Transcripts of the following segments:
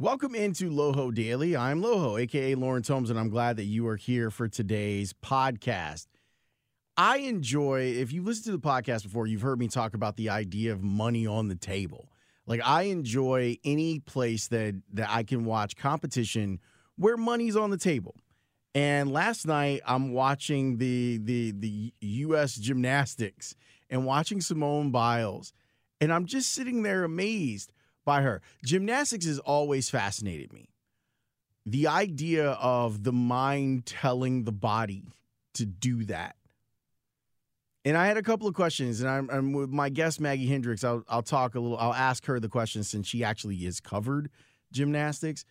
Welcome into Loho Daily. I'm Loho, aka Lawrence Holmes, and I'm glad that you are here for today's podcast. I enjoy, if you listen to the podcast before, you've heard me talk about the idea of money on the table. Like I enjoy any place that that I can watch competition where money's on the table. And last night I'm watching the the the US gymnastics and watching Simone Biles and I'm just sitting there amazed by her. Gymnastics has always fascinated me. The idea of the mind telling the body to do that. And I had a couple of questions, and I'm, I'm with my guest Maggie Hendricks. I'll, I'll talk a little. I'll ask her the questions since she actually is covered gymnastics.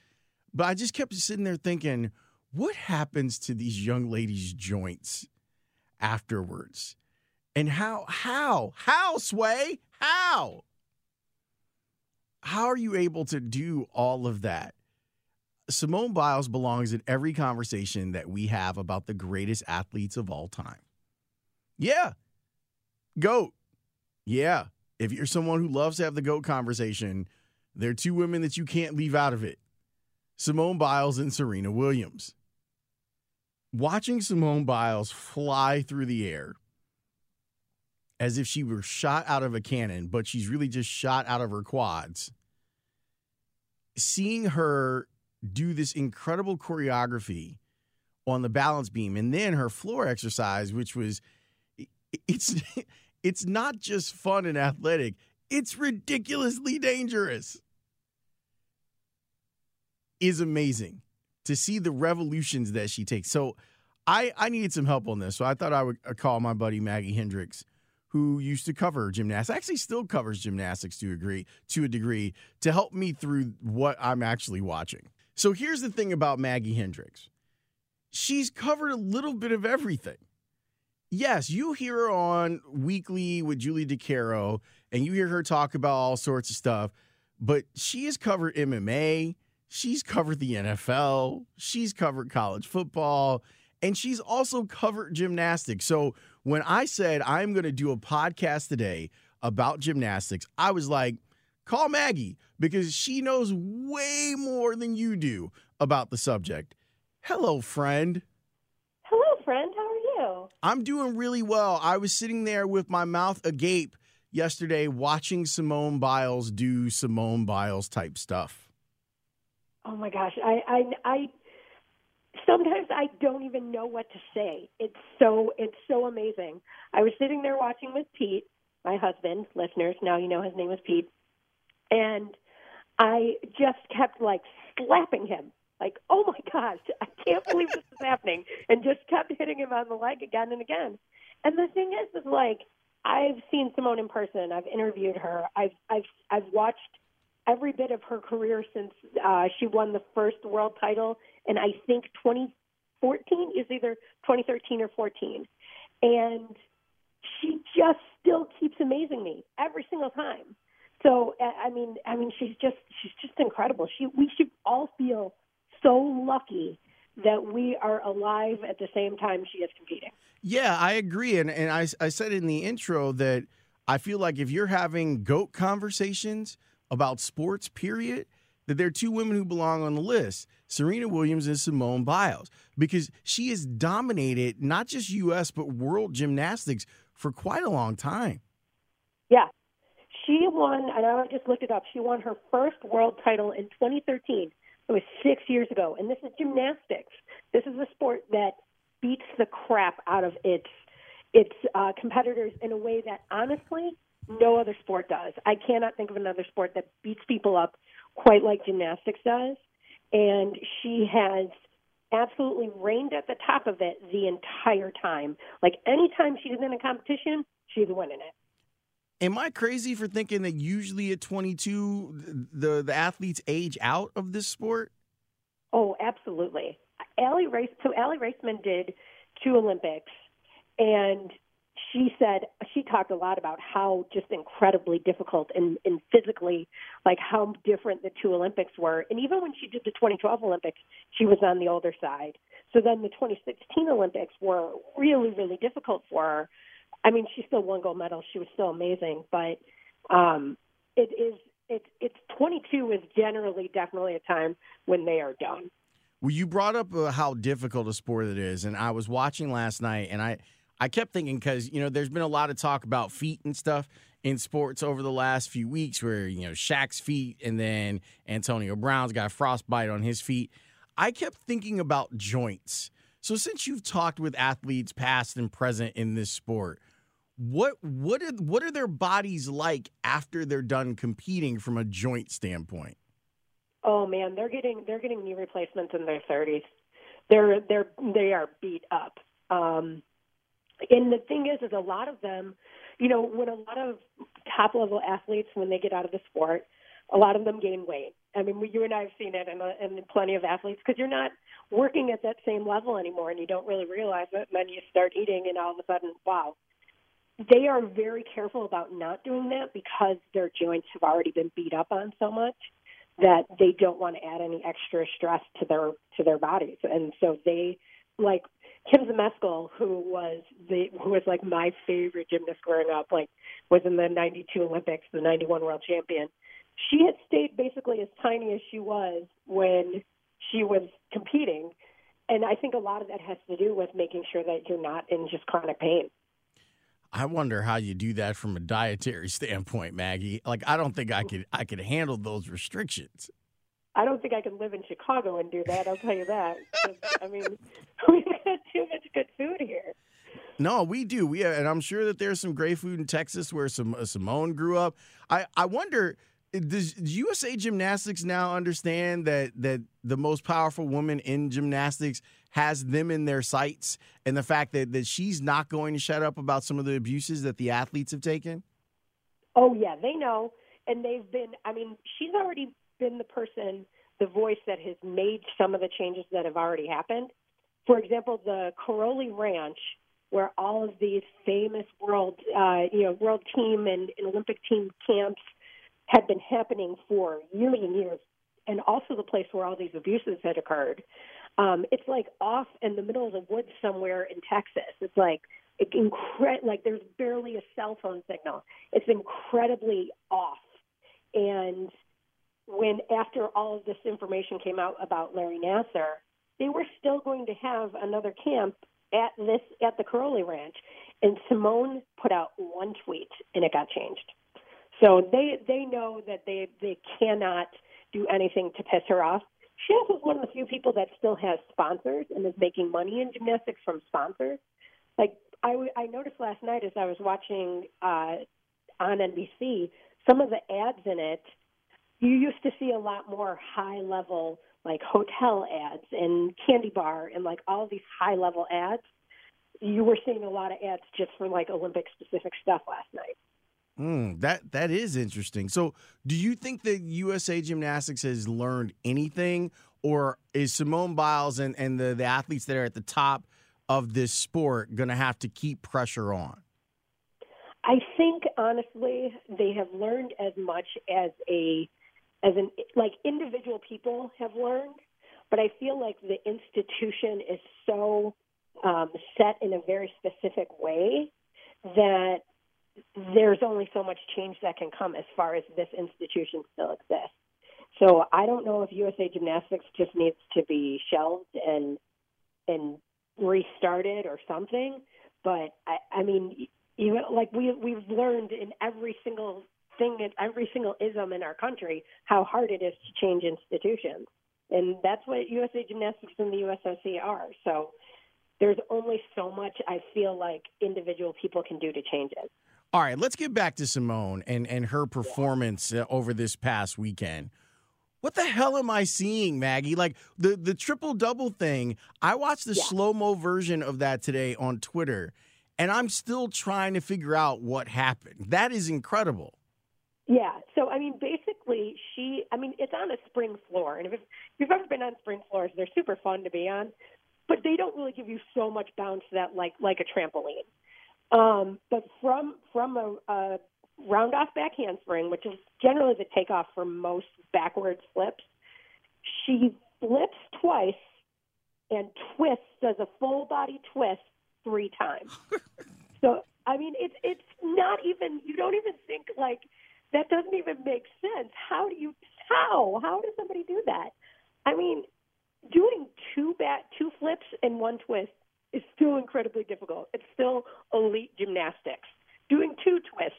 But I just kept sitting there thinking, what happens to these young ladies' joints afterwards? And how, how, how, Sway? How? How are you able to do all of that? Simone Biles belongs in every conversation that we have about the greatest athletes of all time. Yeah. GOAT. Yeah. If you're someone who loves to have the GOAT conversation, there are two women that you can't leave out of it Simone Biles and Serena Williams. Watching Simone Biles fly through the air as if she were shot out of a cannon, but she's really just shot out of her quads seeing her do this incredible choreography on the balance beam and then her floor exercise which was it's it's not just fun and athletic it's ridiculously dangerous. Is amazing to see the revolutions that she takes. So i i needed some help on this so i thought i would uh, call my buddy maggie hendricks who used to cover gymnastics, actually still covers gymnastics to a degree, to a degree, to help me through what I'm actually watching. So here's the thing about Maggie Hendricks. She's covered a little bit of everything. Yes, you hear her on weekly with Julie DeCaro, and you hear her talk about all sorts of stuff, but she has covered MMA, she's covered the NFL, she's covered college football, and she's also covered gymnastics. So when I said I'm going to do a podcast today about gymnastics, I was like, call Maggie because she knows way more than you do about the subject. Hello, friend. Hello, friend. How are you? I'm doing really well. I was sitting there with my mouth agape yesterday watching Simone Biles do Simone Biles type stuff. Oh my gosh. I I I sometimes I don't even know what to say. It's so it's so amazing. I was sitting there watching with Pete, my husband, listeners, now you know his name is Pete. And I just kept like slapping him. Like, oh my gosh, I can't believe this is happening. And just kept hitting him on the leg again and again. And the thing is, is like, I've seen Simone in person. I've interviewed her. I've, I've, I've watched every bit of her career since uh, she won the first world title and I think 2014 is either 2013 or 14. And she just still keeps amazing me every single time. So I mean, I mean, she's just she's just incredible. She we should all feel so lucky that we are alive at the same time she is competing. Yeah, I agree, and and I I said in the intro that I feel like if you're having goat conversations about sports, period, that there are two women who belong on the list Serena Williams and Simone Biles, because she has dominated not just U.S., but world gymnastics for quite a long time. Yeah. She won, and I just looked it up, she won her first world title in 2013. It was six years ago. And this is gymnastics. This is a sport that beats the crap out of its its uh, competitors in a way that honestly no other sport does. I cannot think of another sport that beats people up quite like gymnastics does. And she has absolutely reigned at the top of it the entire time. Like anytime she's in a competition, she's winning it. Am I crazy for thinking that usually at 22 the the athletes age out of this sport? Oh, absolutely. Aly Race so Aly Raisman did two Olympics and she said she talked a lot about how just incredibly difficult and, and physically like how different the two Olympics were. And even when she did the 2012 Olympics, she was on the older side. So then the 2016 Olympics were really, really difficult for her. I mean, she still won gold medal. She was still amazing, but um, it is it's it's 22 is generally definitely a time when they are done. Well, you brought up uh, how difficult a sport it is, and I was watching last night, and I I kept thinking because you know there's been a lot of talk about feet and stuff in sports over the last few weeks, where you know Shaq's feet, and then Antonio Brown's got frostbite on his feet. I kept thinking about joints. So since you've talked with athletes past and present in this sport, what what are what are their bodies like after they're done competing from a joint standpoint? Oh man, they're getting they're getting knee replacements in their 30s. They're they're they are beat up. Um, and the thing is, is a lot of them, you know, when a lot of top level athletes when they get out of the sport, a lot of them gain weight. I mean, you and I have seen it in, a, in plenty of athletes because you're not working at that same level anymore, and you don't really realize it. And then you start eating, and all of a sudden, wow, they are very careful about not doing that because their joints have already been beat up on so much that they don't want to add any extra stress to their to their bodies and so they like Kim Zmeskal, who was the who was like my favorite gymnast growing up, like was in the '92 Olympics, the '91 world champion. She had stayed basically as tiny as she was when she was competing, and I think a lot of that has to do with making sure that you're not in just chronic pain. I wonder how you do that from a dietary standpoint, Maggie. Like I don't think I could I could handle those restrictions. I don't think I can live in Chicago and do that. I'll tell you that. I mean, too much good food here. No, we do. We and I'm sure that there's some great food in Texas where some uh, Simone grew up. I I wonder does USA Gymnastics now understand that that the most powerful woman in gymnastics has them in their sights, and the fact that that she's not going to shut up about some of the abuses that the athletes have taken? Oh yeah, they know, and they've been. I mean, she's already been the person, the voice that has made some of the changes that have already happened. For example, the Karolyi Ranch, where all of these famous world, uh, you know, world team and, and Olympic team camps had been happening for years and years, and also the place where all these abuses had occurred. Um, it's like off in the middle of the woods somewhere in Texas. It's like incre- like there's barely a cell phone signal. It's incredibly off. And when after all of this information came out about Larry Nassar, they were still going to have another camp at this at the Karolyi Ranch. And Simone put out one tweet and it got changed. So they they know that they they cannot do anything to piss her off. She also is one of the few people that still has sponsors and is making money in gymnastics from sponsors. Like I I noticed last night as I was watching uh, on NBC, some of the ads in it, you used to see a lot more high level like hotel ads and candy bar and like all these high level ads. You were seeing a lot of ads just for like Olympic specific stuff last night. Mm, that that is interesting. So, do you think that USA Gymnastics has learned anything, or is Simone Biles and, and the, the athletes that are at the top of this sport going to have to keep pressure on? I think honestly, they have learned as much as a as an like individual people have learned, but I feel like the institution is so um, set in a very specific way that there's only so much change that can come as far as this institution still exists. So I don't know if USA Gymnastics just needs to be shelved and and restarted or something. But I, I mean, even like we we've learned in every single thing, in every single ism in our country, how hard it is to change institutions, and that's what USA Gymnastics and the USOC are. So there's only so much I feel like individual people can do to change it. All right, let's get back to Simone and, and her performance uh, over this past weekend. What the hell am I seeing, Maggie? Like the, the triple double thing, I watched the yeah. slow mo version of that today on Twitter, and I'm still trying to figure out what happened. That is incredible. Yeah. So, I mean, basically, she, I mean, it's on a spring floor. And if, you've ever been on spring floors, they're super fun to be on, but they don't really give you so much bounce that like, like a trampoline. Um, but from from a, a round off back handspring, which is generally the takeoff for most backward flips, she flips twice and twists, does a full body twist three times. so I mean, it's it's not even you don't even think like that doesn't even make sense how? Do you how how does somebody do that? I mean, doing two bat two flips and one twist is still incredibly difficult. It's still elite gymnastics. Doing two twists,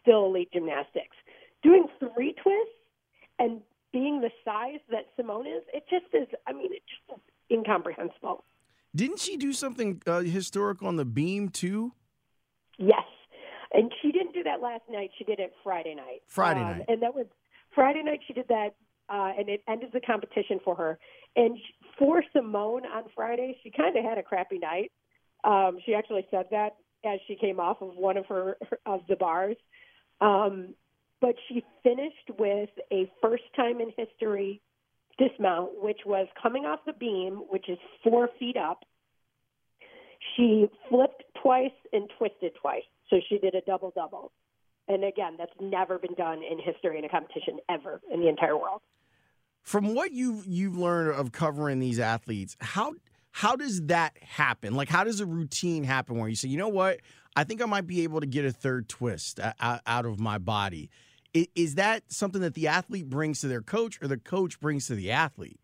still elite gymnastics. Doing three twists and being the size that Simone is, it just is. I mean, it's just incomprehensible. Didn't she do something uh, historic on the beam too? Yes, and she didn't do that last night. She did it Friday night. Friday um, night, and that was Friday night. She did that, uh, and it ended the competition for her. And for Simone on Friday, she kind of had a crappy night. Um, she actually said that as she came off of one of her of the bars. Um, but she finished with a first time in history dismount, which was coming off the beam, which is four feet up. She flipped twice and twisted twice. So she did a double double. And again, that's never been done in history in a competition ever in the entire world. From what you've you've learned of covering these athletes, how how does that happen? Like, how does a routine happen where you say, you know what, I think I might be able to get a third twist out of my body? Is that something that the athlete brings to their coach, or the coach brings to the athlete?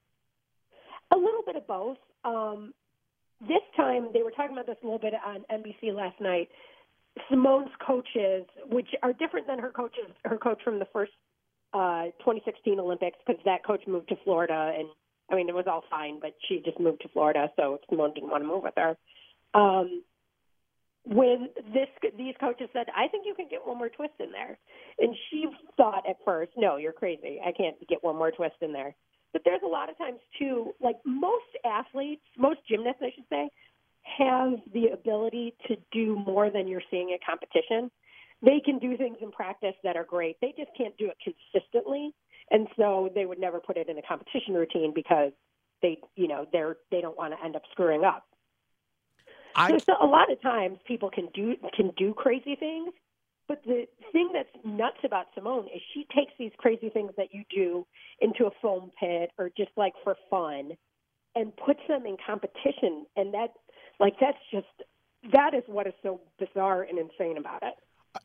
A little bit of both. Um, this time, they were talking about this a little bit on NBC last night. Simone's coaches, which are different than her coaches, her coach from the first uh, 2016 Olympics, because that coach moved to Florida, and I mean it was all fine, but she just moved to Florida, so Simone didn't want to move with her. Um, when this these coaches said, "I think you can get one more twist in there," and she thought at first, "No, you're crazy. I can't get one more twist in there." But there's a lot of times too, like most athletes, most gymnasts, I should say, have the ability to do more than you're seeing at competition. They can do things in practice that are great. They just can't do it consistently, and so they would never put it in a competition routine because they, you know, they're they don't want to end up screwing up. I, so, a lot of times people can do can do crazy things, but the thing that's nuts about Simone is she takes these crazy things that you do into a foam pit or just like for fun and puts them in competition and that like that's just that is what is so bizarre and insane about it.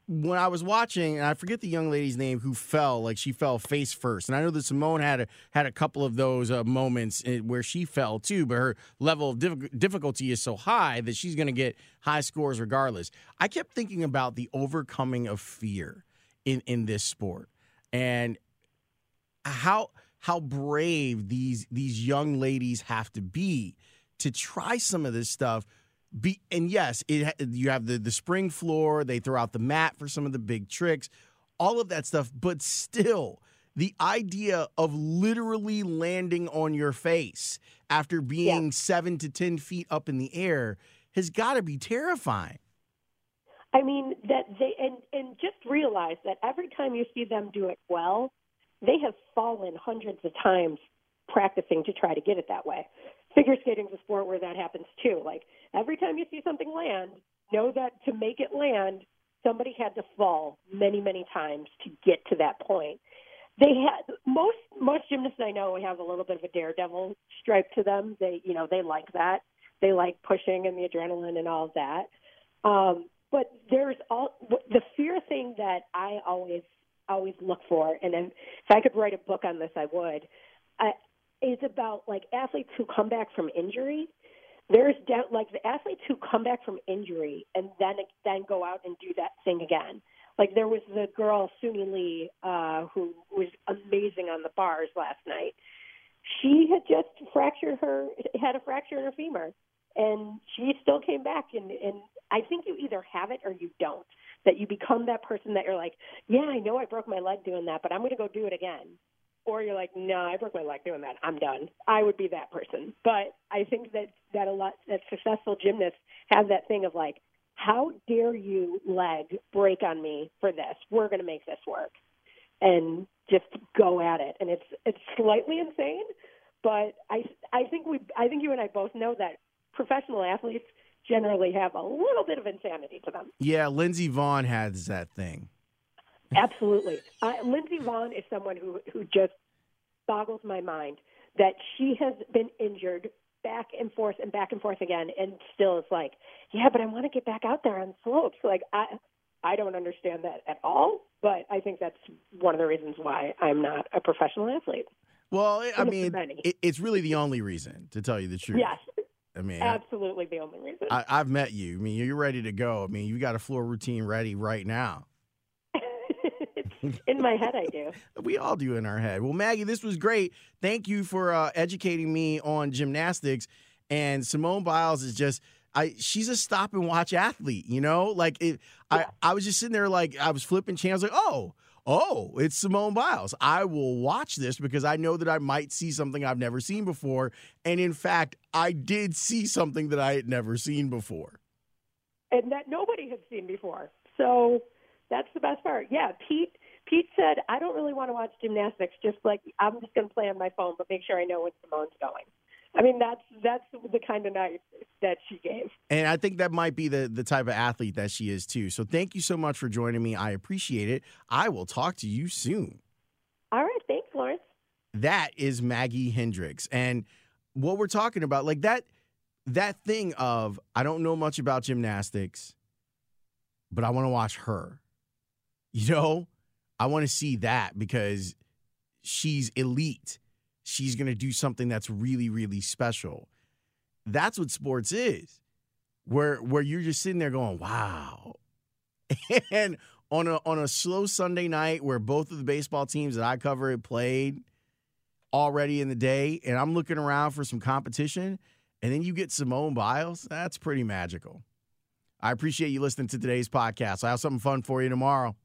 When I was watching, and I forget the young lady's name who fell, like she fell face first, and I know that Simone had a, had a couple of those uh, moments where she fell too, but her level of diff- difficulty is so high that she's going to get high scores regardless. I kept thinking about the overcoming of fear in in this sport, and how how brave these these young ladies have to be to try some of this stuff be, and yes, it you have the the spring floor. They throw out the mat for some of the big tricks, all of that stuff. But still, the idea of literally landing on your face after being yeah. seven to ten feet up in the air has got to be terrifying. I mean that they and and just realize that every time you see them do it well, they have fallen hundreds of times practicing to try to get it that way. Figure skating is a sport where that happens too. Like every time you see something land, know that to make it land, somebody had to fall many, many times to get to that point. They had most most gymnasts I know have a little bit of a daredevil stripe to them. They you know they like that. They like pushing and the adrenaline and all of that. Um, but there's all the fear thing that I always always look for, and if I could write a book on this, I would. I, is about like athletes who come back from injury there's de- like the athletes who come back from injury and then then go out and do that thing again. Like there was the girl Suni Lee uh, who was amazing on the bars last night. She had just fractured her had a fracture in her femur, and she still came back. And and I think you either have it or you don't. That you become that person that you're like, yeah, I know I broke my leg doing that, but I'm going to go do it again or you're like, no, I broke my leg doing that. I'm done. I would be that person. But I think that that a lot that successful gymnasts have that thing of like, how dare you leg break on me for this? We're going to make this work, and just go at it. And it's it's slightly insane, but I I think we I think you and I both know that professional athletes generally have a little bit of insanity to them. Yeah, Lindsey Vonn has that thing. Absolutely. Uh, Lindsey Vonn is someone who, who just boggles my mind that she has been injured back and forth and back and forth again and still is like, yeah, but I want to get back out there on slopes. Like I I don't understand that at all, but I think that's one of the reasons why I'm not a professional athlete. Well, I One of the mean, it, it's really the only reason, to tell you the truth. Yes, I mean, absolutely the only reason. I, I've met you. I mean, you're ready to go. I mean, you got a floor routine ready right now. in my head, I do. We all do in our head. Well, Maggie, this was great. Thank you for uh, educating me on gymnastics. And Simone Biles is just. I, she's a stop and watch athlete, you know. Like it, I, I was just sitting there, like I was flipping channels, like, oh, oh, it's Simone Biles. I will watch this because I know that I might see something I've never seen before. And in fact, I did see something that I had never seen before. and that nobody had seen before. So that's the best part. Yeah, Pete. Pete said, "I don't really want to watch gymnastics. Just like I'm just going to play on my phone, but make sure I know when Simone's going." I mean, that's that's the kind of night that she gave. And I think that might be the the type of athlete that she is too. So thank you so much for joining me. I appreciate it. I will talk to you soon. All right, thanks, Lawrence. That is Maggie Hendricks. And what we're talking about, like that that thing of I don't know much about gymnastics, but I want to watch her. You know? I want to see that because she's elite. She's going to do something that's really really special. That's what sports is. Where where you're just sitting there going, "Wow." and on a on a slow Sunday night where both of the baseball teams that I cover had played already in the day, and I'm looking around for some competition, and then you get Simone Biles, that's pretty magical. I appreciate you listening to today's podcast. I have something fun for you tomorrow.